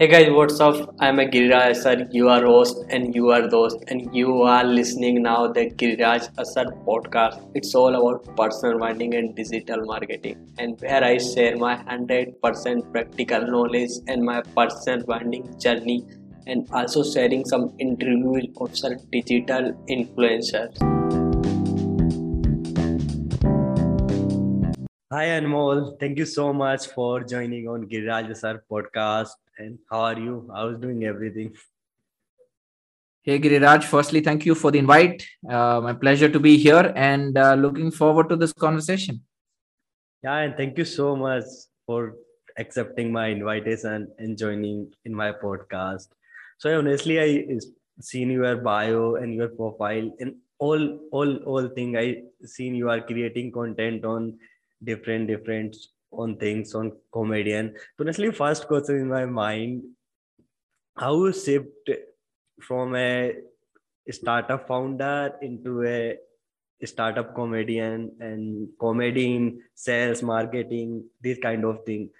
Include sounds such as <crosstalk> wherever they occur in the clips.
Hey guys, what's up? I'm a Giriraj Asar, are host and you are host, and you are listening now the Giriraj Asar podcast. It's all about personal branding and digital marketing, and where I share my 100% practical knowledge and my personal branding journey, and also sharing some interviews of some digital influencers. Hi Anmol, thank you so much for joining on Giriraj Asar podcast and how are you? I was doing everything? Hey Giriraj, firstly, thank you for the invite. Uh, my pleasure to be here and uh, looking forward to this conversation. Yeah, and thank you so much for accepting my invitation and joining in my podcast. So honestly, I seen your bio and your profile and all all all thing. I seen you are creating content on different different on things on comedian. So honestly, first question in my mind, how you shift from a startup founder into a startup comedian and comedy in sales, marketing, this kind of thing.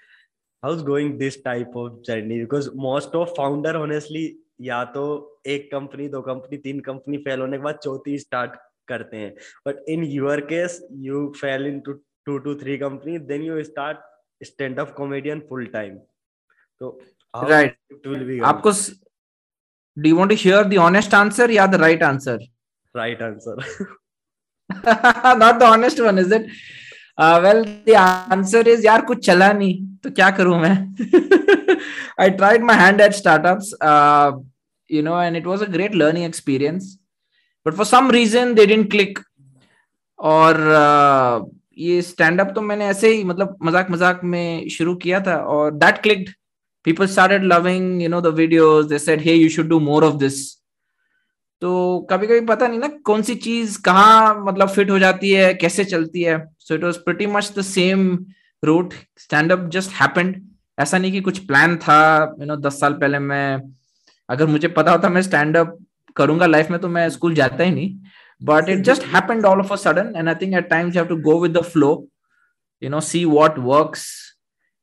How's going this type of journey? Because most of founder honestly या तो एक company दो company तीन company fail होने के बाद चौथी start करते हैं but in your case you fail in two two two three company then you start stand up comedian full time तो राइट आपको do you to hear the honest answer या the right answer right answer not the honest one is it well the is यार कुछ चला नहीं तो क्या करूँ मैं? I tried my hand at startups you know and it was a great learning experience but for some reason they didn't click और uh, ये स्टैंड अप तो मैंने ऐसे ही मतलब मज़ाक मज़ाक में शुरू किया था और that clicked people started loving you know the videos they said hey you should do more of this तो कभी कभी पता नहीं ना कौन सी चीज़ कहाँ मतलब फिट हो जाती है, कैसे चलती है। So it was pretty much the same route stand up just happened ऐसा नहीं कि कुछ प्लान था यू नो दस साल पहले मैं, अगर मुझे पता होता मैं स्टैंड अप करूँगा लाइफ में तो मैं स्कूल जाता ही नहीं। But it just happened all of a sudden and i think at times you have to go with the flow you know see what works.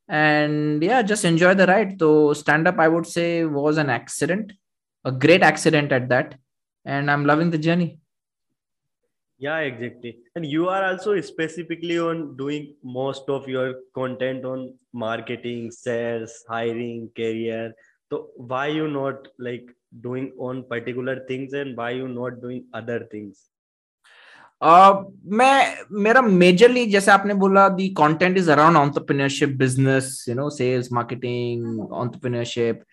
And yeah just enjoy the ride. So stand up i would say was an accident a great accident at that. And i'm loving the journey. Yeah exactly. And you are also specifically on doing most of your content on marketing sales hiring career. So why you not like doing on particular things and why you not doing other things uh, मैं मेरा majorly जैसे आपने बोला the content is around entrepreneurship business you know sales marketing entrepreneurship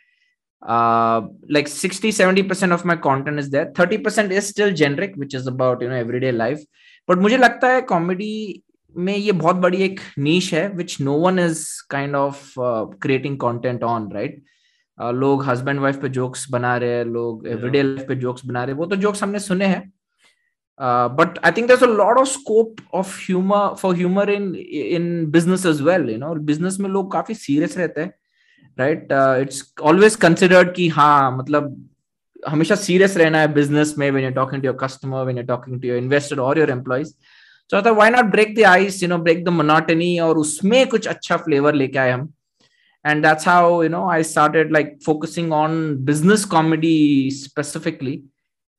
uh like 60 70% of my content is there 30% is still generic which is about you know everyday life but मुझे लगता है comedy में ये बहुत बड़ी एक नीच है which no one is kind of creating content on right लोग हस्बैंड वाइफ पे जोक्स बना रहे हैं लोग एवरीडे लाइफ पे जोक्स बना रहे हैं। वो तो जोक्स हमने सुने हैं। But I think there's a lot of scope of humor for humor in in business as well you know? business में लोग काफ़ी सीरियस रहते हैं राइट इट्स ऑलवेज कंसिडर्ड कि हाँ मतलब हमेशा सीरियस रहना है बिज़नेस में when you talking to your customer when you talking to your investor और your employees so I why not break the ice you know break the monotony और उसमें कुछ अच्छा फ्लेवर लेके आए हम। and that's how you know i started like focusing on business comedy specifically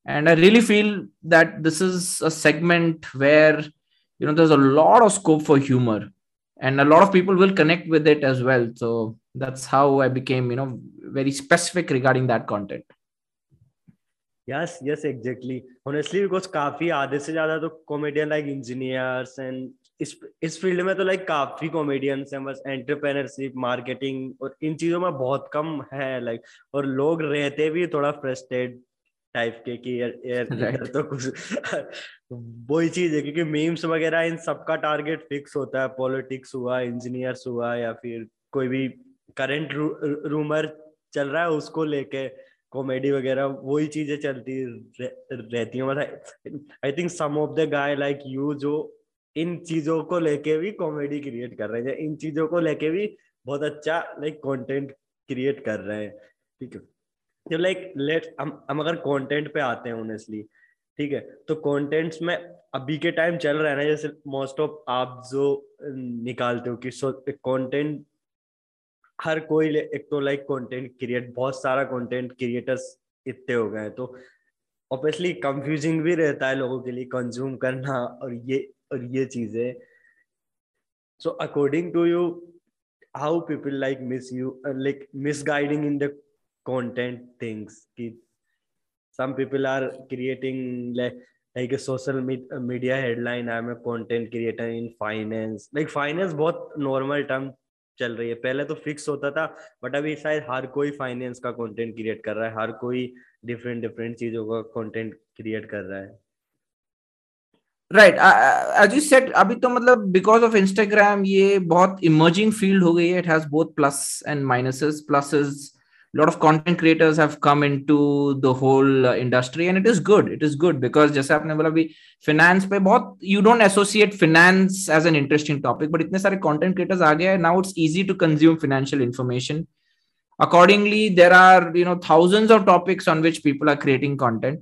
and i really feel that this is a segment where you know there's a lot of scope for humor and a lot of people will connect with it as well so that's how i became you know very specific regarding that content yes yes exactly honestly because काफी आधे से ज्यादा तो comedian like engineers and इस इस field में तो like काफ़ी कॉमेडियंस हैं बस एंटरप्रेनरशिप मार्केटिंग और इन चीज़ों में बहुत कम है लाइक और लोग रहते भी थोड़ा फ्रस्ट्रेट टाइप के कि यार यार <laughs> तो कुछ <laughs> वही चीज़ है क्योंकि मीम्स वगैरह इन सबका टारगेट फिक्स होता है। पॉलिटिक्स हुआ इंजीनियर्स हुआ या फिर कोई भी करंट रूमर चल रहा है उसको लेके कॉमेडी वगैरह वही चीज़ें चलती रह, रहती हैं। मतलब I think some of the guy like you जो इन चीज़ों को लेके भी कॉमेडी क्रिएट कर रहे हैं। इन चीज़ों को लेके भी बहुत अच्छा लाइक कंटेंट क्रिएट कर रहे हैं। ठीक है? तो लाइक लेट हम हम अगर कंटेंट पे आते हैं ऑनेस्टली ठीक है? तो कंटेंट्स में अभी के टाइम चल रहा है ना, जैसे मोस्ट ऑफ़ आप जो निकालते हो कि सो कंटेंट हर कोई एक तो लाइक कंटेंट क्रिएट बहुत सारा कंटेंट क्रिएटर्स इतने हो गए हैं। तो ऑब्वियसली कंफ्यूजिंग भी रहता है लोगों के लिए कंज्यूम करना और ये और ये चीज़ें। So according to you how people like miss you like misguiding in the things some people are creating like like, a social media headline, i'm a content creator in finance. Like, finance बहुत normal term चल रही है। पहले तो fix होता था but अभी शायद हर कोई फाइनेंस का कंटेंट क्रिएट कर रहा है, हर कोई डिफरेंट डिफरेंट चीज़ों का कंटेंट क्रिएट कर रहा है। राइट अजी सेट अभी तो मतलब बिकॉज़ ऑफ़ इंस्टाग्राम ये बहुत इमर्जिंग फ़ील्ड हो गई है। It has both plus and minuses pluses lot of content creators have come into the whole industry and it is good it is good because जैसे आपने बोला अभी फाइनेंस पे बहुत you don't associate finance as an interesting topic but इतने सारे content creators आ गए now it's easy to consume financial information accordingly there are you know thousand of topics on which people are creating content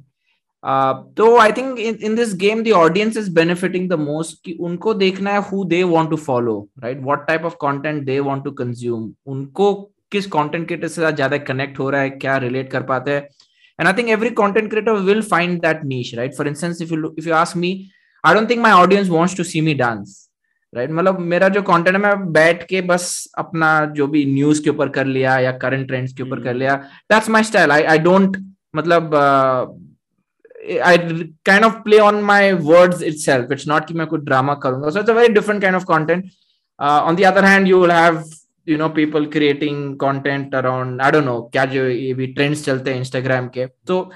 तो I think in this game the audience is benefiting the most कि उनको देखना है who they want to follow right what type of content they want to consume उनको किस content creator से ज़्यादा connect हो रहा है? क्या रिलेट कर पाते हैं? And I think every content creator will find that niche right for instance if you if you ask me I don't think my audience wants to see me dance right मतलब मेरा जो content है मैं बैठ के बस अपना जो भी न्यूज़ के ऊपर कर लिया या करंट ट्रेंड्स के ऊपर कर hmm. लिया that's my style I I don't मतलब I kind of play on my words itself it's not कि मैं कुछ ड्रामा करूँगा। So it's a very different kind of content on the other hand you will have you know people creating content around I don't know क्या जो ये भी trends चलते हैं इंस्टाग्राम के। तो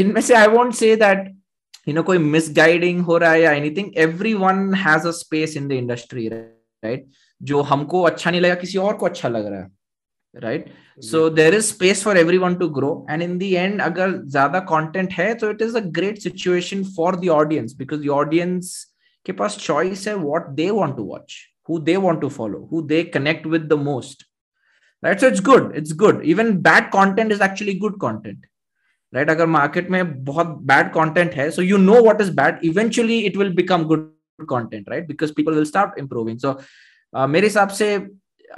इनमें से I won't say that you know कोई मिसगाइडिंग हो रहा है या every one has a space in the industry right जो हमको अच्छा नहीं लगा, किसी और को अच्छा लग रहा है। Right so there is space for everyone to grow and in the end अगर ज्यादा कॉन्टेंट है तो it is a great situation for the audience because the audience के पास चॉइस है what they want to watch who they want to follow, who they connect with the most. Right. So it's good. It's good. Even bad content is actually good content. Right. अगर market में बहुत bad content है, so you know what is bad. Eventually it will become good content, right? Because people will start improving. So uh, मेरे हिसाब से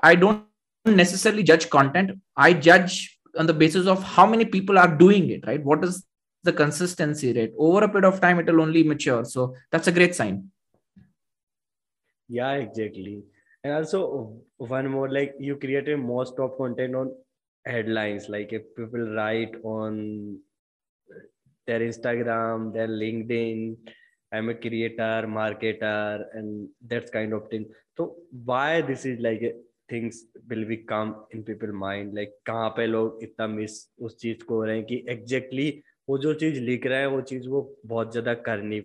I don't necessarily judge content. I judge on the basis of how many people are doing it, right? What is the consistency rate? Over a period of time, it will only mature. So that's a great sign. yeah exactly and also one more like you created most of content on headlines like if people write on their instagram their linkedin i'm a creator marketer and that kind of thing so why this is like things will become in people mind, like कहाँ पे लोग इतना miss उस चीज़ को हो रहे हैं कि एग्जैक्टली exactly वो जो चीज़ लिख रहा है, वो चीज़ वो बहुत ज़्यादा कर नहीं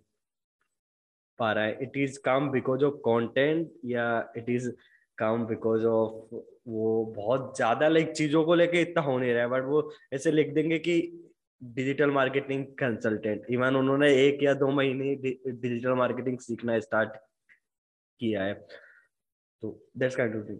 पा रहा है। It is come because of content या it is come because of वो बहुत ज़्यादा लाइक चीज़ों को लेके इतना हो नहीं रहा है। बट वो ऐसे लिख देंगे कि डिजिटल मार्केटिंग कंसल्टेंट इवन उन्होंने एक या दो महीने डिजिटल मार्केटिंग सीखना स्टार्ट किया है। तो दैट्स काइंड ऑफ़ थिंग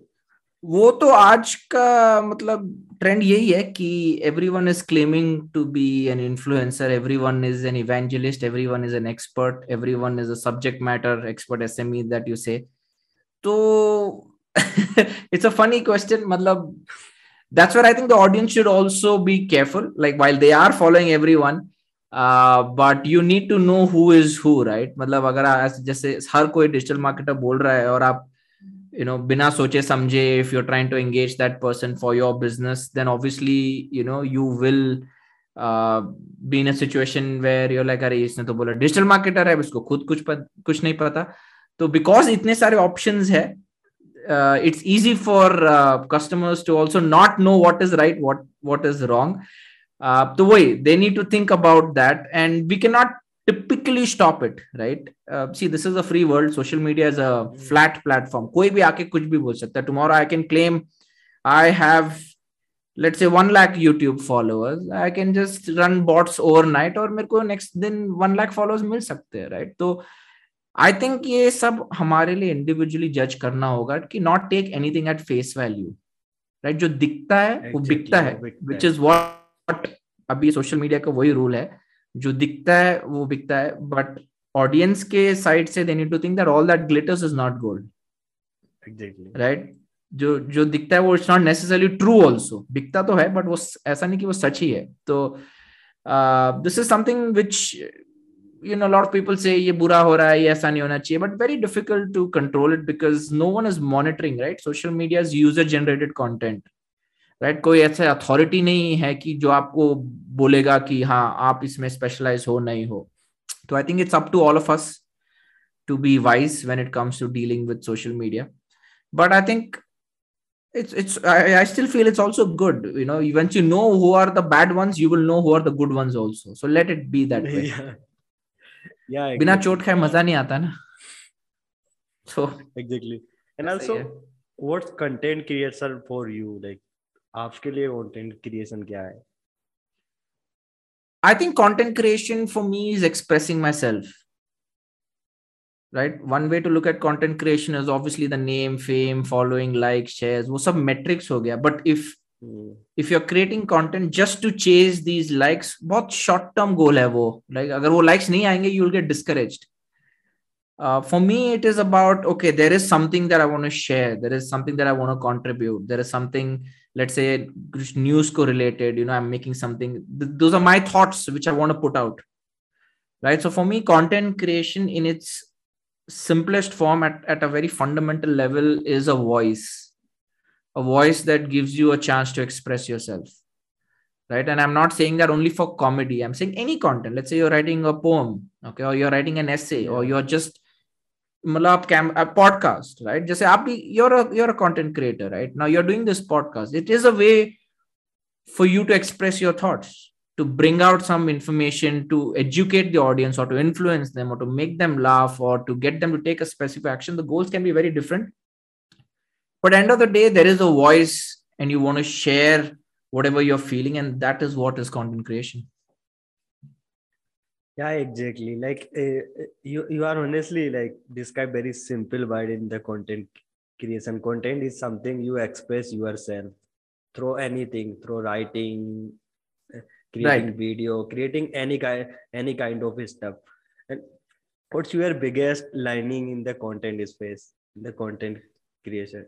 वो तो आज का मतलब ट्रेंड यही है कि every one is claiming to be an influencer every one is an evangelist every one is an expert every one is a subject matter expert S M that you say तो it's a funny question मतलब that's where I think the audience should also be careful. Like while they are following everyone, uh, but you need to know who is right? मतलब अगर जैसे हर कोई digital marketer बोल रहा है और आप you know bina soche samjhe if you're trying to engage that person for your business then obviously you know you will uh, be in a situation where you're like इसने तो बोला digital marketer है इसको खुद कुछ पत, कुछ नहीं पता तो बिकॉज़ इतने सारे ऑप्शंस है uh, it's easy for uh, customers to also not know what is right what what is wrong uh, the way they need to think about that and typically stop it right uh, see this is a free world social media is a flat platform koi bhi aake kuch bhi bol sakta tomorrow i can claim i have let's say 1 lakh youtube followers i can just run bots overnight और मेरे को next दिन 1 lakh followers मिल सकते हैं right तो I think ये सब हमारे लिए इंडिविजुअली जज करना होगा कि not take anything at face value right जो दिखता है exactly, वो बिकता है विच इज़ वॉट अभी सोशल मीडिया का वही रूल है जो दिखता है वो बिकता है। बट ऑडियंस के साइड से they need to think that all that glitters is not gold right जो जो दिखता है वो it's not necessarily true also दिखता तो है बट वो ऐसा नहीं कि वो सच ही है। तो this is something which you know a lot of people ये बुरा हो रहा है ये ऐसा नहीं होना चाहिए but very difficult to control it because no one is monitoring right social media is user generated content. Right? कोई ऐसा अथॉरिटी नहीं है कि जो आपको बोलेगा कि हाँ आप इसमें स्पेशलाइज हो नहीं हो। तो I think it's up to all of us to be wise when it comes to dealing with social media but I think it's it's I still feel it's also good you know even you know who are the bad ones you will know who are the good ones also so let it be that way Yeah, बिना चोट खाए मज़ा नहीं आता ना। So exactly and also what content creator for you like आपके लिए content creation क्या है? I think content creation for me is expressing myself right one way to look at content creation is obviously the name fame following like share वो सब metrics हो गया. But if if you are creating content just to chase these likes बहुत short term goal है वो. Like like, अगर वो likes नहीं आएँगे you will get discouraged Uh, for me, it is about okay. There is something that I want to share. There is something that I want to contribute. There is something, let's say, news correlated. You know, I'm making something. Th- those are my thoughts which I want to put out. Right. So for me, content creation in its simplest form at, at a very fundamental level is a voice a voice that gives you a chance to express yourself right and i'm not saying that only for comedy i'm saying any content let's say you're writing a poem okay or you're writing an essay or you're just मतलब cam a podcast right जैसे आप भी you're a you're a content creator right now you're doing this podcast it is a way for you to express your thoughts to bring out some information to educate the audience or to influence them or to make them laugh or to get them to take a specific action the goals can be very different but end of the day there is a voice and you want to share whatever you're feeling and that is what is content creation Yeah, exactly. Like uh, you, you are honestly like describe very simple word in the content creation. Content is something you express yourself through anything, through writing, uh, creating video, creating any kind, any kind of stuff. And what's your biggest learning in the content space, in the content creation?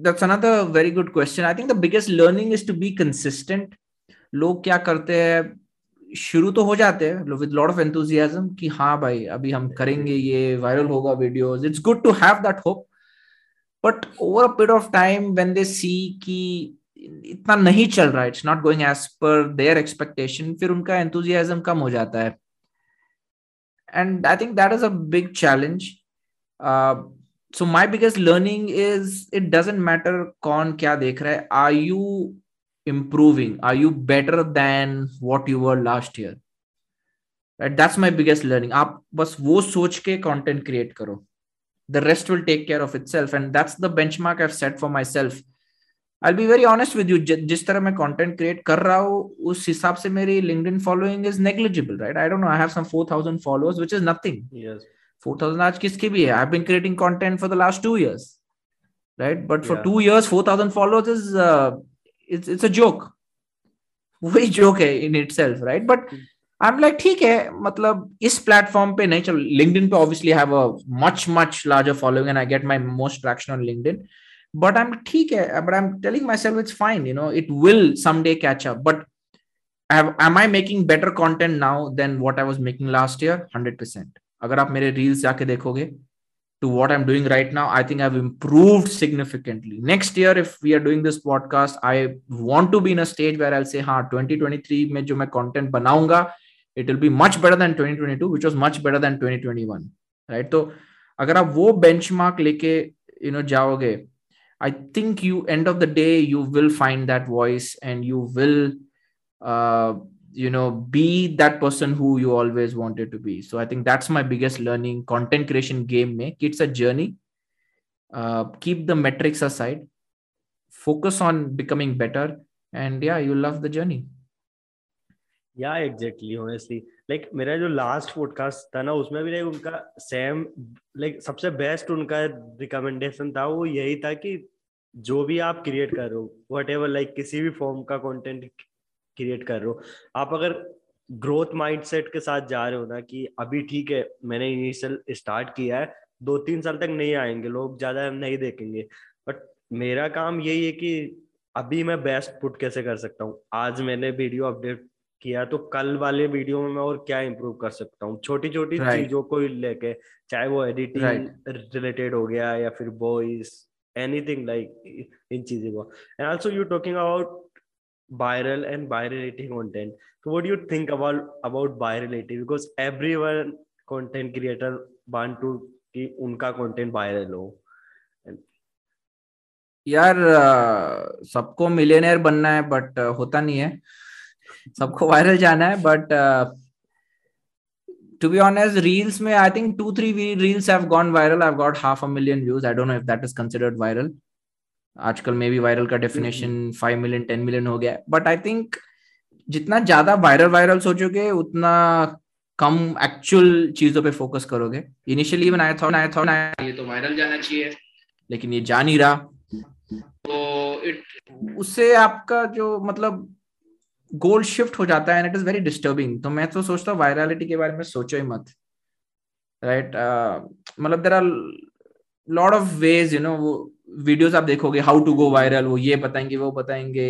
that's another very good question i think the biggest learning is to be consistent लोग क्या करते हैं शुरू तो हो जाते हैं with lot of enthusiasm कि हाँ भाई अभी हम करेंगे ये वायरल होगा videos it's good to have that hope but over a period of time when they see कि इतना नहीं चल रहा है it's not going as per their expectation फिर उनका एंथुजियाज्म कम हो जाता है. And I think that is a big challenge so my biggest learning is it doesn't matter कौन क्या देख रहा है are you improving are you better than what you were last year right that's my biggest learning आप बस वो सोच के content create करो the rest will take care of itself and that's the benchmark I've set for myself I'll be very honest with you j- जिस तरह मैं content create कर रहा हूँ उस हिसाब से मेरी LinkedIn following is negligible right I don't know I have some 4000 followers which is nothing Yes. 4000 आज किसकी भी है I've been creating content for the last two years right but for Yeah. two years 4000 followers is uh, it's it's a joke वही joke है in itself right but I am like ठीक है मतलब इस प्लेटफॉर्म पे नहीं चल LinkedIn पे obviously have much much larger following and I get my most traction on LinkedIn but I am ठीक है but I am telling myself it's fine you know it will some catch up but am I making better content now than what I was making last year hundred percent अगर आप मेरे reels जाके देखोगे to what I'm doing right now, I think I've improved significantly. Next year, if we are doing this podcast, I want to be in a stage where I'll say, हाँ 2023 में जो मैं content बनाऊँगा, it will be much better than 2022, which was much better than 2021. Right? तो अगर आप वो benchmark लेके you know जाओगे, I think you end of the day you will find that voice and you will uh, you know be that person who you always wanted to be so i think that's my biggest learning content creation game make it's a journey uh, keep the metrics aside focus on becoming better and yeah you love the journey या exactly honestly like मेरा जो last podcast था ना उसमें भी like उनका same like सबसे best उनका रिकमेंडेशन था वो यही था कि जो भी आप क्रिएट कर रहे हो वट एवर लाइक किसी भी फॉर्म का कंटेंट क्रिएट कर रहे हो। आप अगर ग्रोथ माइंडसेट के साथ जा रहे हो ना कि अभी ठीक है मैंने इनिशियल स्टार्ट किया है दो तीन साल तक नहीं आएँगे लोग ज़्यादा नहीं देखेंगे। बट मेरा काम यही है कि अभी मैं बेस्ट पुट कैसे कर सकता हूँ? आज मैंने वीडियो अपडेट किया तो कल वाले वीडियो में मैं और क्या इम्प्रूव कर सकता हूँ? छोटी छोटी right. चीज़ों को लेके चाहे वो एडिटिंग right. रिलेटेड हो गया या फिर वॉइस एनीथिंग लाइक इन चीज़ों को। And also you talking about viral and virality content so what do you think about about virality because everyone content creator want to कि उनका कंटेंट वायरल हो यार सबको मिलियनर बनना है बट होता नहीं है सबको वायरल जाना है but to be honest reels में i think two three reels have gone viral i've got half a million views i don't know if that is considered viral आजकल मे भी वायरल का definition five million ten million हो गया but I think जितना ज़्यादा viral viral सोचोगे उतना कम एक्चुअल चीज़ों पे फोकस करोगे। Initially when I thought I thought ये तो वायरल जाना चाहिए लेकिन ये जा नहीं रहा। तो इट उससे आपका जो मतलब गोल शिफ्ट हो जाता है and it is very disturbing तो मैं तो सोचता हूँ वायरलिटी के बारे में सोचो ही मत। Right right? uh, मतलब there are lot of ways you know वो वीडियोस आप देखोगे हाउ टू गो वायरल वो ये बताएँगे वो बताएँगे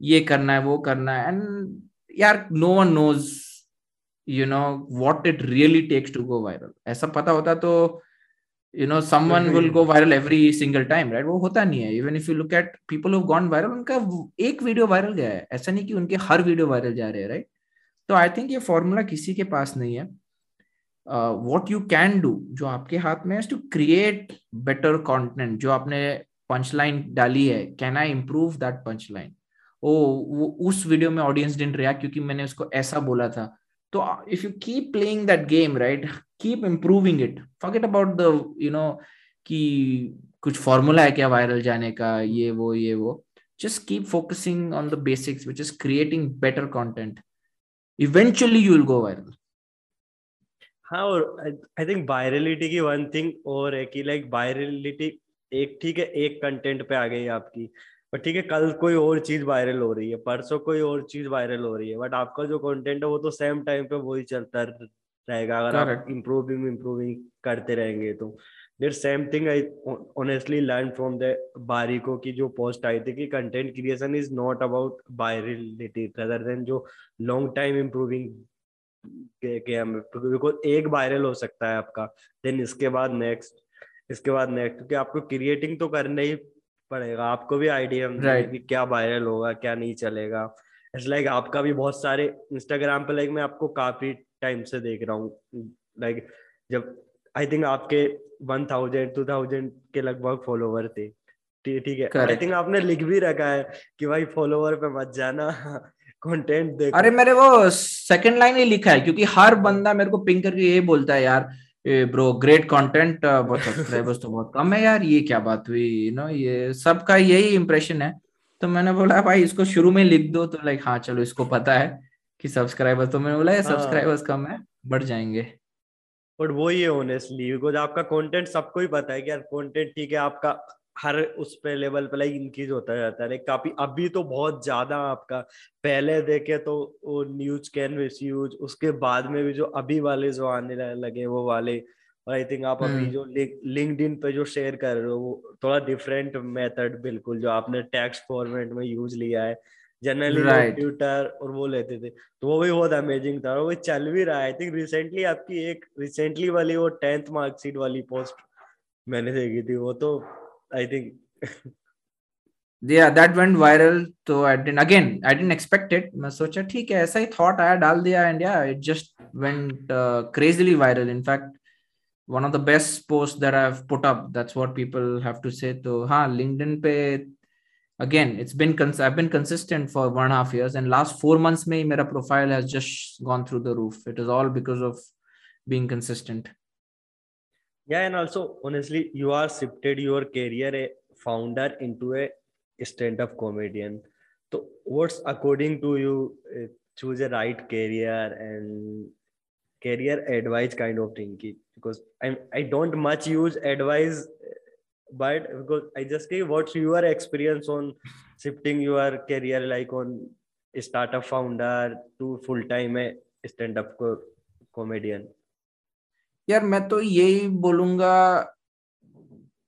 ये करना है वो करना है एंड यार no one knows you know what it really takes to go viral ऐसा पता होता तो you know someone will go viral every single time right वो होता नहीं है. Even if you look at people who gone viral उनका एक वीडियो वायरल गया है. ऐसा नहीं कि उनके हर वीडियो वायरल जा रहे हैं राइट तो आई थिंक ये फॉर्मूला किसी के पास नहीं है. वॉट यू कैन डू जो आपके हाथ में टू क्रिएट बेटर कॉन्टेंट जो आपने पंच लाइन डाली है can I improve that punch line oh, वो उस वीडियो में ऑडियंस डिंट रिएक्ट क्योंकि मैंने उसको ऐसा बोला था। तो if you keep playing that game right keep improving it forget about the you know कि कुछ फॉर्मूला है क्या वायरल जाने का, ये वो ये वो। Just keep focusing on the basics, which is creating better content. Eventually you will go viral. हाँ और आई थिंक वायरलिटी की वन थिंग और है कि लाइक वायरलिटी एक ठीक है एक कंटेंट पे आ गई आपकी बट ठीक है कल कोई और चीज़ वायरल हो रही है परसों कोई और चीज़ वायरल हो रही है बट आपका जो कंटेंट है वो तो सेम टाइम पे वही चलता रहेगा अगर आप इम्प्रूविंग इम्प्रूविंग करते रहेंगे तो। There same thing I honestly learn from the बारिको की जो पोस्ट आई थी कि content creation is not about virality rather than जो long time improving game because एक वायरल हो सकता है आपका। देन इसके बाद नेक्स्ट इसके बाद नेक्स्ट क्योंकि आपको क्रिएटिंग तो करना ही पड़ेगा। आपको भी आइडिया right. कि क्या वायरल होगा क्या नहीं चलेगा। इट्स लाइक like आपका भी बहुत सारे इंस्टाग्राम पे लाइक मैं आपको काफ़ी टाइम से देख रहा हूँ। लाइक like, जब आई थिंक आपके वन थाउज़ेंड टू थाउज़ेंड के लगभग फॉलोवर थे। ठीक है। आई थिंक आपने लिख भी रखा है कि भाई फॉलोवर पे मत जाना। कंटेंट देखो। अरे मेरे वो सेकंड लाइन ही लिखा है क्योंकि हर बंदा मेरे को पिंग करके ये बोलता है यार ब्रो ग्रेट कंटेंट बहुत सब्सक्राइबर्स तो बहुत कम है यार ये क्या बात हुई यू नो ये सबका यही इंप्रेशन है। तो मैंने बोला भाई इसको शुरू में लिख दो। तो लाइक हाँ चलो इसको पता है कि सब्सक्राइबर्स तो मैंने बोला सब्सक्राइबर्स कम है बढ़ जाएँगे। बट वो ही ऑनेस्टली बिकॉज़ आपका कंटेंट सबको ही पता है कि यार कंटेंट ठीक है आपका हर उस पे लेवल पे लाइक इंक्रीज होता जाता है लाइक काफ़ी अभी तो बहुत ज़्यादा आपका पहले देखे तो वो न्यूज़ कैन यूज़ उसके बाद में भी जो अभी वाले जो आने लगे वो वाले और आई थिंक आप अभी हम्म। जो लिंक्ड इन पे जो शेयर कर रहे हो वो थोड़ा डिफरेंट मेथड बिल्कुल जो आपने टेक्स्ट फॉर्मेट में यूज़ लिया है जनरली right. ट्विटर और वो लेते थे तो वो भी बहुत अमेजिंग था और वो चल भी रहा है आई थिंक रिसेंटली आपकी एक रिसेंटली वाली वो टेंथ मार्कशीट वाली पोस्ट मैंने देखी थी वो तो I think. yeah that went viral so i didn't again i didn't expect it मैं सोचा ठीक है ऐसा ही thought आया डाल दिया and yeah it just went uh, crazily viral in fact one of the best posts that i've put up that's what people have to say तो हाँ linkedin पे again it's been cons- i've been consistent for one and a half years and last four months में मेरा profile has just gone through the roof it is all because of being consistent Yeah and also honestly you are shifted your career a founder into a stand-up comedian so what's according to you uh, choose a right career and career advice kind of thing because i i don't much use advice but because i just say what's your experience on shifting your career like on startup founder to full-time stand-up co- comedian यार मैं तो यही बोलूँगा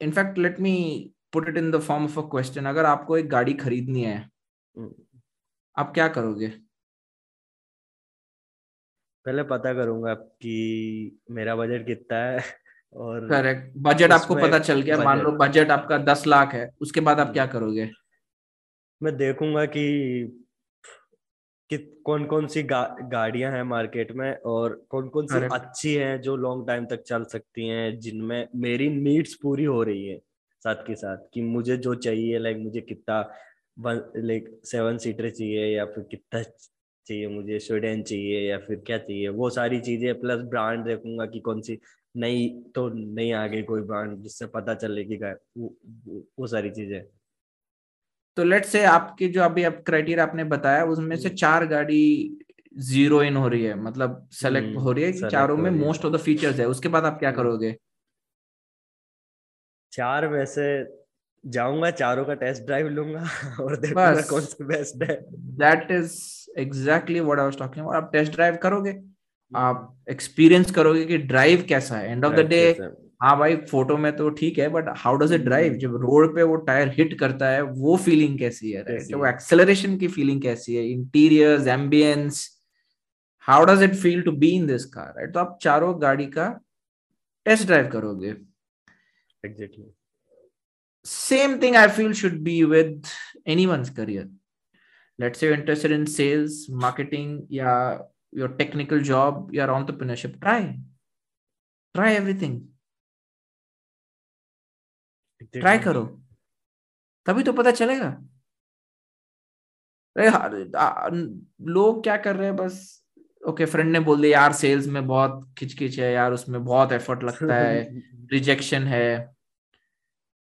in fact let me put it in the form of a question अगर आपको एक गाड़ी खरीदनी है हम्म। आप क्या करोगे? पहले पता करूँगा कि मेरा बजट कितना है और करेक्ट बजट आपको पता चल गया। मान लो बजट आपका दस लाख है उसके बाद आप हम्म। क्या करोगे? मैं देखूँगा कि कि कौन कौन सी गा, गाड़ियाँ हैं मार्केट में और कौन कौन सी. अच्छी हैं जो लॉन्ग टाइम तक चल सकती हैं जिनमें मेरी नीड्स पूरी हो रही है साथ के साथ कि मुझे जो चाहिए लाइक मुझे कितना लाइक सेवन सीटर चाहिए या फिर कितना चाहिए मुझे स्वीडन चाहिए या फिर क्या चाहिए वो सारी चीज़ें प्लस ब्रांड देखूँगा कि कौन सी नई तो नहीं आ गई कोई ब्रांड जिससे पता चले कि वो, वो, वो सारी चीज़ें तो लेट से आपकी जो अभी आप क्राइटेरिया आपने बताया उसमें से हम्म। चार गाड़ी ज़ीरो इन हो रही है मतलब सेलेक्ट हम्म, हो रही है कि चारों में मोस्ट ऑफ़ द फीचर्स है उसके बाद आप क्या हम्म। करोगे? चार में से जाऊँगा चारों का टेस्ट ड्राइव लूँगा <laughs> और देखूँगा कौन सी बेस्ट है। That is exactly what I was talking about आप टेस्ट ड्राइव करोगे आप एक्सपीरियंस करोगे कि ड्राइव कैसा है। एंड ऑफ़ द डे हाँ भाई फ़ोटो में तो ठीक है but how does it drive जब रोड पे वो टायर हिट करता है वो फीलिंग कैसी है? तो वो एक्सेलरेशन की फीलिंग कैसी है? Interior ambience how does it feel to be in this car right तो आप चारों गाड़ी का टेस्ट ड्राइव करोगे। Exactly same thing I feel should be with anyone's career let's you interested in sales marketing या your technical job या entrepreneurship try try everything try करो। तभी तो पता चलेगा। अरे लोग क्या कर रहे हैं बस? ओके फ्रेंड ने बोल दिया यार सेल्स में बहुत खिचखिच है यार उसमें बहुत एफर्ट लगता है <laughs> रिजेक्शन है।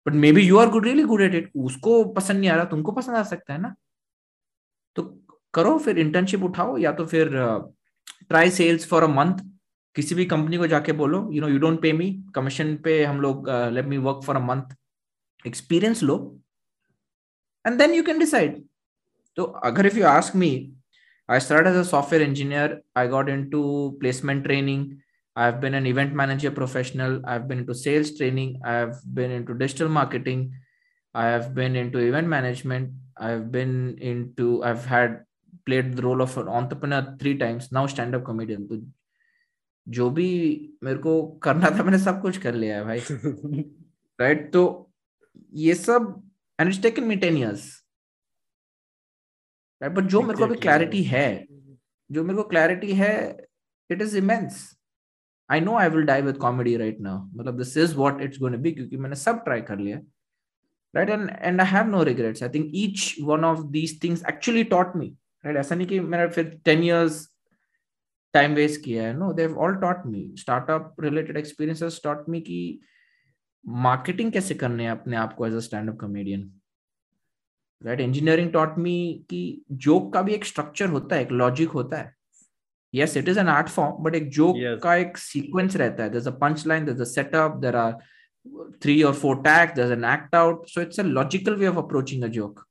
But maybe you are good really good at it उसको पसंद नहीं आ रहा तुमको पसंद आ सकता है ना? तो करो फिर इंटर्नशिप उठाओ या तो फिर try sales for a month किसी भी कंपनी को जाके बोलो you know you don't pay me commission पे हम लोग let me work for a month experience low and then you can decide तो अगर if you ask me I start as a software engineer I got into placement training I have been an event manager professional I have been to sales training I have been into digital marketing I have been into event management I have been into I had played the role of entrepreneur three times now stand up comedian जो भी मेरे को करना था मैंने सब कुछ कर लिया है भाई। <laughs> राइट तो ये सब and it's taken me ten years right but जो मेरे को अभी क्लैरिटी है जो मेरे को क्लैरिटी है it is immense I know I will die with comedy right now मतलब this is what it's going to be क्योंकि मैंने सब ट्राई कर लिया। Right and and I have no regrets I think each one of these things actually taught me right ऐसा नहीं कि मैंने फिर टेन इयर्स टाइम वेस्ट किया है। No they all taught me startup related experiences taught me कि marketing कैसे करने है अपने आप को as a stand up comedian right engineering taught me कि जोक का भी एक स्ट्रक्चर होता है एक लॉजिक होता है। Yes it is an art form but एक जोक yes. का एक सीक्वेंस रहता है। Punch line a setup there are three और four tag there an act out so it's a logical way of approaching a joke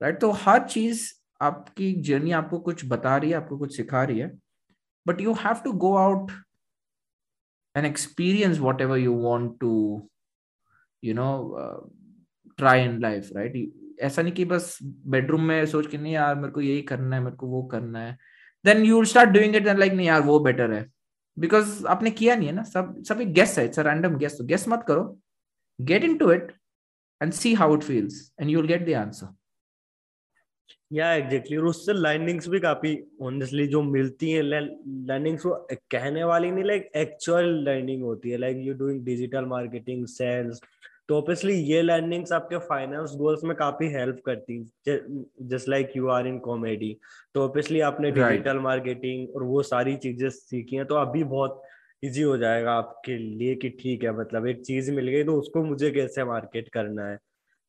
right तो हर चीज़ आपकी journey आपको कुछ बता रही है आपको कुछ सिखा रही है but you have to go out and experience whatever you want to you know uh, try in life right? ऐसा नहीं कि बस बेडरूम में सोच के नहीं यार मेरे को यही करना है मेरे को वो करना है. Then you start doing it like नहीं यार वो बेटर है. बिकॉज़ आपने किया नहीं है ना सब सब एक गेस है इट्स रैंडम गेस तो गेस मत करो. Get into it and see how it feels and you will get the answer या एग्जैक्टली और उससे लाइनिंग्स भी काफ़ी ऑनेस्टली जो मिलती है लाइनिंग्स वो कहने वाली नहीं लाइक एक्चुअल लाइनिंग होती है. Like you doing digital marketing sales तो ऑब्वियसली ये लर्निंग्स आपके फाइनेंस गोल्स में काफ़ी हेल्प करती just like you are in comedy तो ऑब्वियसली आपने डिजिटल मार्केटिंग और वो सारी चीज़ें सीखी हैं तो अभी बहुत इजी हो जाएगा आपके लिए कि ठीक है मतलब एक चीज़ मिल गई तो उसको मुझे कैसे मार्केट करना है?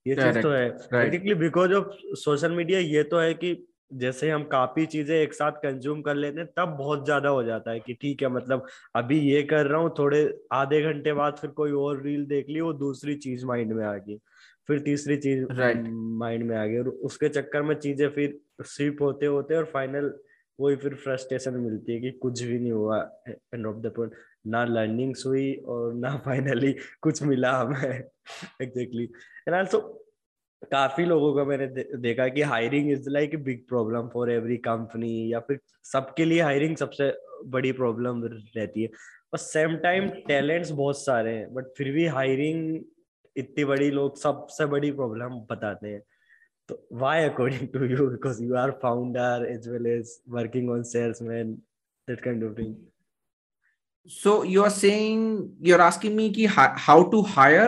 ये चीज़ तो है. Basically because of social media ये तो है कि जैसे हम काफ़ी चीज़ें एक साथ कंज्यूम कर लेते हैं तब बहुत ज़्यादा हो जाता है कि ठीक है मतलब अभी ये कर रहा हूँ थोड़े आधे घंटे बाद फिर कोई और रील देख ली वो दूसरी चीज़ माइंड में आ गई फिर तीसरी चीज़ Right. माइंड में आ गई और उसके चक्कर में चीज़ें फिर स्वीप होते होते और फाइनल वही फिर फ्रस्ट्रेशन मिलती है कि कुछ भी नहीं हुआ एंड ऑफ़ द पॉइंट ना लर्निंग्स हुई और ना <laughs> फाइनली कुछ मिला हमें एग्जैक्टली एंड आल्सो काफ़ी लोगों का मैंने दे, देखा कि hiring is like big problem for every company या फिर सबके लिए हायरिंग सबसे बड़ी प्रॉब्लम रहती है। और सेम टाइम टैलेंट्स बहुत सारे हैं बट फिर भी हायरिंग इतनी बड़ी लोग सबसे बड़ी प्रॉब्लम बताते हैं। तो why according to you because you are founder as well as working on salesman that kind of thing so you are saying you're asking me ki how to hire?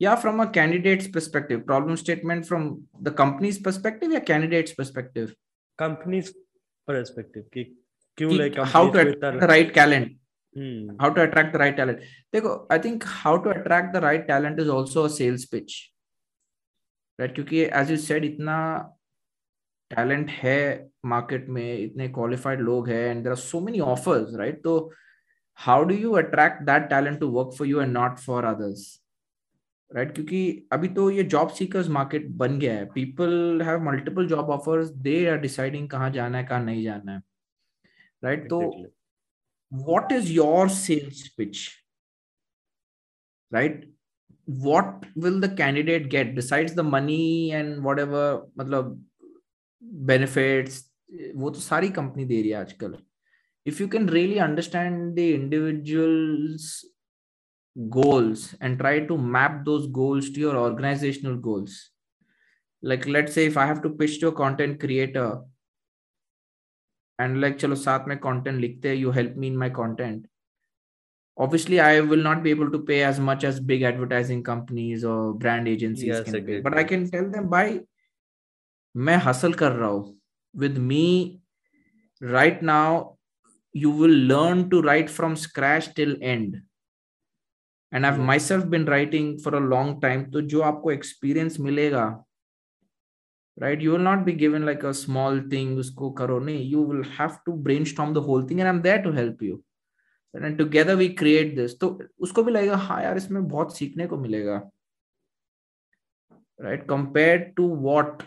yeah from a candidate's perspective problem statement from the company's perspective या candidate's perspective company's perspective कि क्यों कि like how to attract the right talent hmm. how to attract the right talent देखो i think how to attract the right talent is also a sales pitch right क्योंकि as you said इतना talent है market में इतने qualified लोग हैं and there are so many offers right तो how do you attract that talent to work for you and not for others Right right? क्योंकि अभी तो ये जॉब सीकर्स मार्केट बन गया है। People have multiple job offers they are deciding कहाँ जाना है कहाँ नहीं जाना है राइट right? तो what is your sales pitch right what will the candidate get decides the money and what मतलब बेनिफिट्स वो तो सारी कंपनी दे रही है आजकल। If you can really understand the individual goals and try to map those goals to your organizational goals like let's say if i have to pitch to a content creator and like chalo saath mein content likhte you help me in my content obviously i will not be able to pay as much as big advertising companies or brand agencies yes, can pay but i can tell them by मैं hustle कर रहा हूं with me right now you will learn to write from scratch till end And i've myself been writing for a long time तो जो आपको experience मिलेगा right you will not be given like a small thing usko karo nahi you will have to brainstorm the whole thing and i'm there to help you and together we create this तो उसको भी लगेगा हाँ यार इसमें बहुत सीखने को मिलेगा right compared to what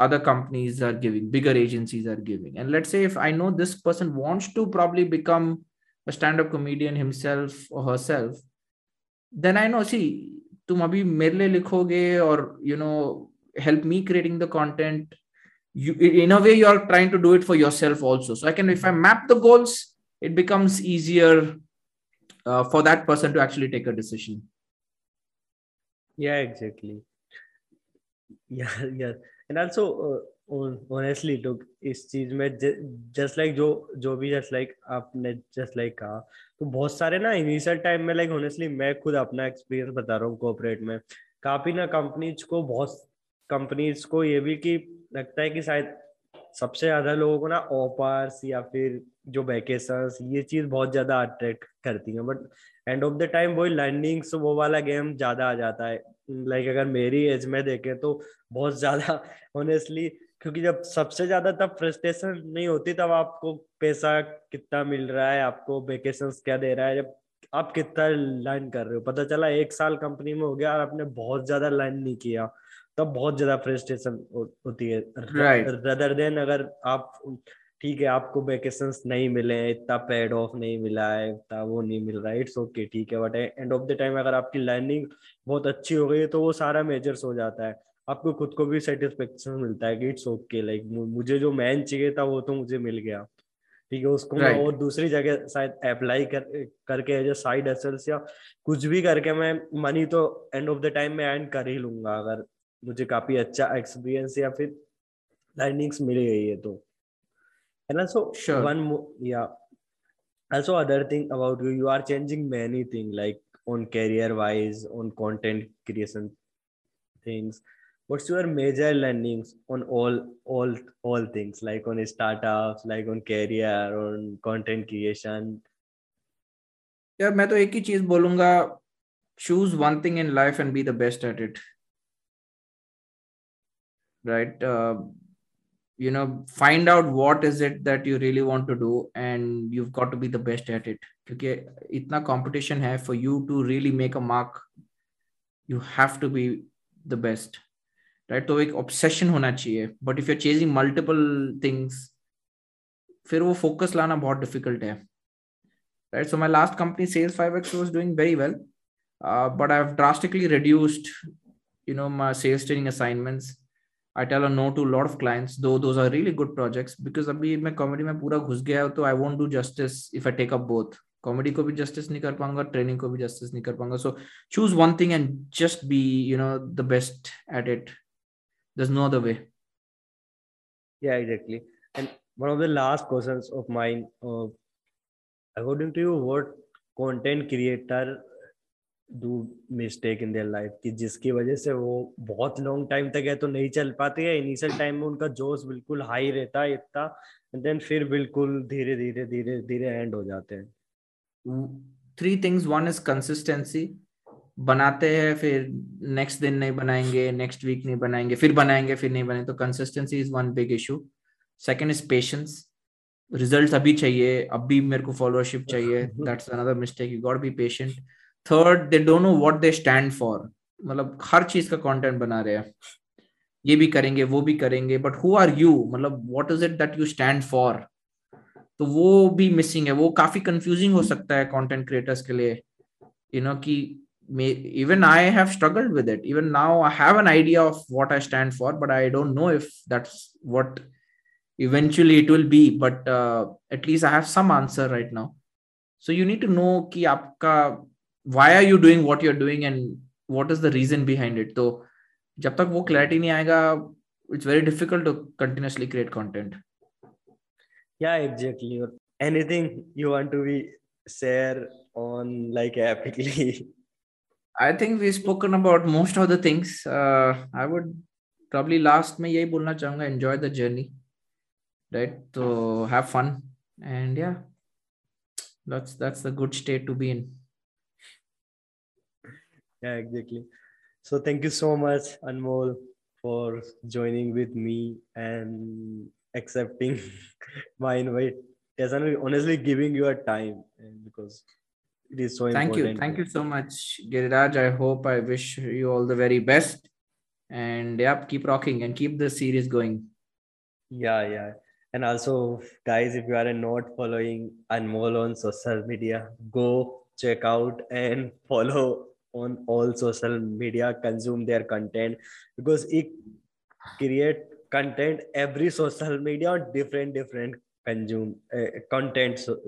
other companies are giving bigger agencies are giving and let's say if i know this person wants to probably become a stand-up comedian himself or herself then i know see तुम अभी मेरे लिए लिखोगे और you know help me creating the content you in a way you are trying to do it for yourself also so i can if i map the goals it becomes easier uh, for that person to actually take a decision yeah exactly <laughs> yeah yeah and also uh, honestly तो इस चीज़ में just like जो जो भी just like आपने just like कहा तो बहुत सारे ना इनिशियल टाइम में लाइक ऑनेस्टली मैं खुद अपना एक्सपीरियंस बता रहा हूँ कोऑपरेट में। काफ़ी ना कंपनीज़ को बहुत कंपनीज़ को ये भी कि लगता है कि शायद सबसे ज़्यादा लोगों को ना ऑफर्स या फिर जो वैकेशन ये चीज़ बहुत ज़्यादा अट्रैक्ट करती है। But end of the time वही लर्निंग्स वो वाला गेम ज़्यादा आ जाता है। लाइक like, अगर मेरी एज में देखें तो बहुत ज़्यादा <laughs> ऑनेस्टली क्योंकि जब सबसे ज़्यादा तब फ्रस्ट्रेशन नहीं होती तब आपको पैसा कितना मिल रहा है आपको वेकेशन क्या दे रहा है जब आप कितना लर्न कर रहे हो। पता चला एक साल कंपनी में हो गया और आपने बहुत ज़्यादा लर्न नहीं किया तब बहुत ज़्यादा फ्रस्ट्रेशन होती है। रदर देन अगर आप ठीक है आपको वेकेशन नहीं मिले इतना पेड ऑफ़ नहीं मिला है इतना वो नहीं मिल रहा है इट्स ओके ठीक है। But end of the time अगर आपकी लर्निंग बहुत अच्छी हो गई है तो वो सारा मेजर्स हो जाता है। आपको खुद को भी सेटिस्फेक्शन मिलता है कि इट्स ओके लाइक मुझे जो मैन चाहिए था वो तो मुझे मिल गया। ठीक है उसको right. मैं और दूसरी जगह शायद अप्लाई कर करके एज साइड एसल्स या कुछ भी करके मैं मनी तो एंड ऑफ़ द टाइम में एंड कर ही लूँगा अगर मुझे काफ़ी अच्छा एक्सपीरियंस या फिर लर्निंग्स मिल गई है तो। है also so more yeah. Also other thing about you you are changing many things like on career wise on content creation things. what's your major learnings on all all all things like on startups like on career on content creation यार मैं तो एक ही चीज बोलूंगा choose one thing in life and be the best at it right uh, you know find out what is it that you really want to do and you've got to be the best at it क्योंकि इतना competition है for you to really make a mark you have to be the best Right तो एक obsession होना चाहिए। But if you are chasing multiple things फिर वो focus लाना बहुत डिफ़िकल्ट है। Right so my last company sales five X was doing very well but I have drastically reduced you know my sales training assignments I tell no to lot of clients though those are really good projects because अभी मैं comedy में पूरा घुस गया तो I won't do justice if I take up both comedy को भी justice नहीं कर पाऊँगा ट्रेनिंग को भी जस्टिस नहीं कर पाऊँगा। So choose one thing and just be you know the best at it there's no other way yeah exactly and one of the last questions of mine uh, according to you what content creator do mistake in their life कि जिसकी वजह से वो बहुत long time तक है तो नहीं चल पाते है इनिशियल टाइम में उनका जोश बिल्कुल हाई रहता है इतना एंड देन फिर बिल्कुल धीरे धीरे धीरे धीरे एंड हो जाते हैं three things one is consistency बनाते हैं फिर नेक्स्ट दिन नहीं बनाएँगे नेक्स्ट वीक नहीं बनाएँगे फिर बनाएँगे फिर नहीं बनाएँगे तो consistency is one big issue second is patience result अभी चाहिए अभी मेरे को फॉलोअरशिप चाहिए that's another mistake you got be patient third they don't know what they stand for मतलब हर चीज़ का कंटेंट बना रहे हैं। ये भी करेंगे वो भी करेंगे बट हु आर यू मतलब what is it that you stand for तो वो भी मिसिंग है। वो काफ़ी कंफ्यूजिंग हो सकता है कंटेंट क्रिएटर्स के लिए। यू नो कि even i have struggled with it. Even now i have an idea of what i stand for but i don't know if that's what eventually it will be. But uh, at least i have some answer right now. So you need to know ki aapka why are you doing what you're doing and what is the reason behind it? so jab tak wo clarity nahi aayega it's very difficult to continuously create content. Yeah exactly. Anything you want to be share on like <laughs> epically i think we've spoken about most of the things uh, i would probably last में यही बोलना चाहूंगा enjoy the journey right so have fun and yeah that's that's the good state to be in yeah exactly so thank you so much anmol for joining with me and accepting <laughs> my invite yes and honestly giving your time because it is so thank important. You thank you so much giriraj. I hope i wish you all the very best. And yep keep rocking and keep the series going. Yeah yeah. And also guys if you are not following anmol on social media go check out and <laughs> follow on all social media. Consume their content. Because it create content every social media on different different consume uh, content so,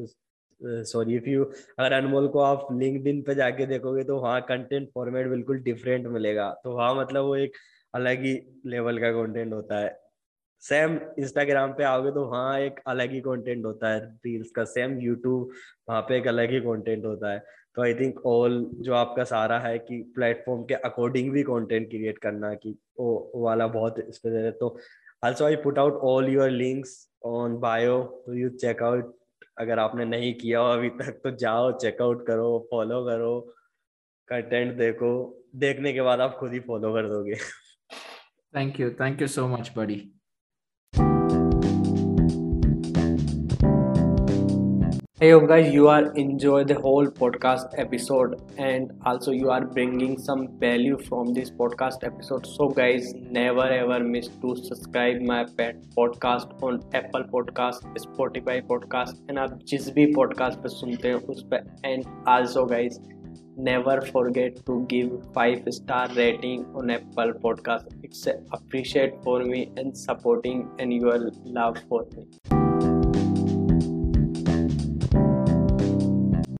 sorry if you अगर अनमोल को आप LinkedIn पे जाके देखोगे तो वहाँ content format बिल्कुल different मिलेगा। तो वहाँ मतलब वो एक अलग ही लेवल का कंटेंट होता है। सेम इंस्टाग्राम पे आओगे तो वहाँ एक अलग ही कंटेंट होता है रील्स का। सेम यूट्यूब वहाँ पे एक अलग ही कंटेंट होता है। तो आई थिंक ऑल जो आपका सारा है कि प्लेटफॉर्म के अकॉर्डिंग भी कंटेंट क्रिएट करना कि वो वाला बहुत स्पेशल है। तो also I put out all your links on bio you check out अगर आपने नहीं किया हो अभी तक तो जाओ चेकआउट करो फॉलो करो कंटेंट देखो। देखने के बाद आप खुद ही फॉलो कर दोगे। Thank you thank you so much buddy hey you guys you are enjoy the whole podcast episode and also you are bringing some value from this podcast episode so guys never ever miss to subscribe my pet podcast on apple podcast spotify podcast and आप जिस भी podcast पे सुनते हैं उस पे and also guys never forget to give five star rating on apple podcast it's appreciate for me and supporting and your love for me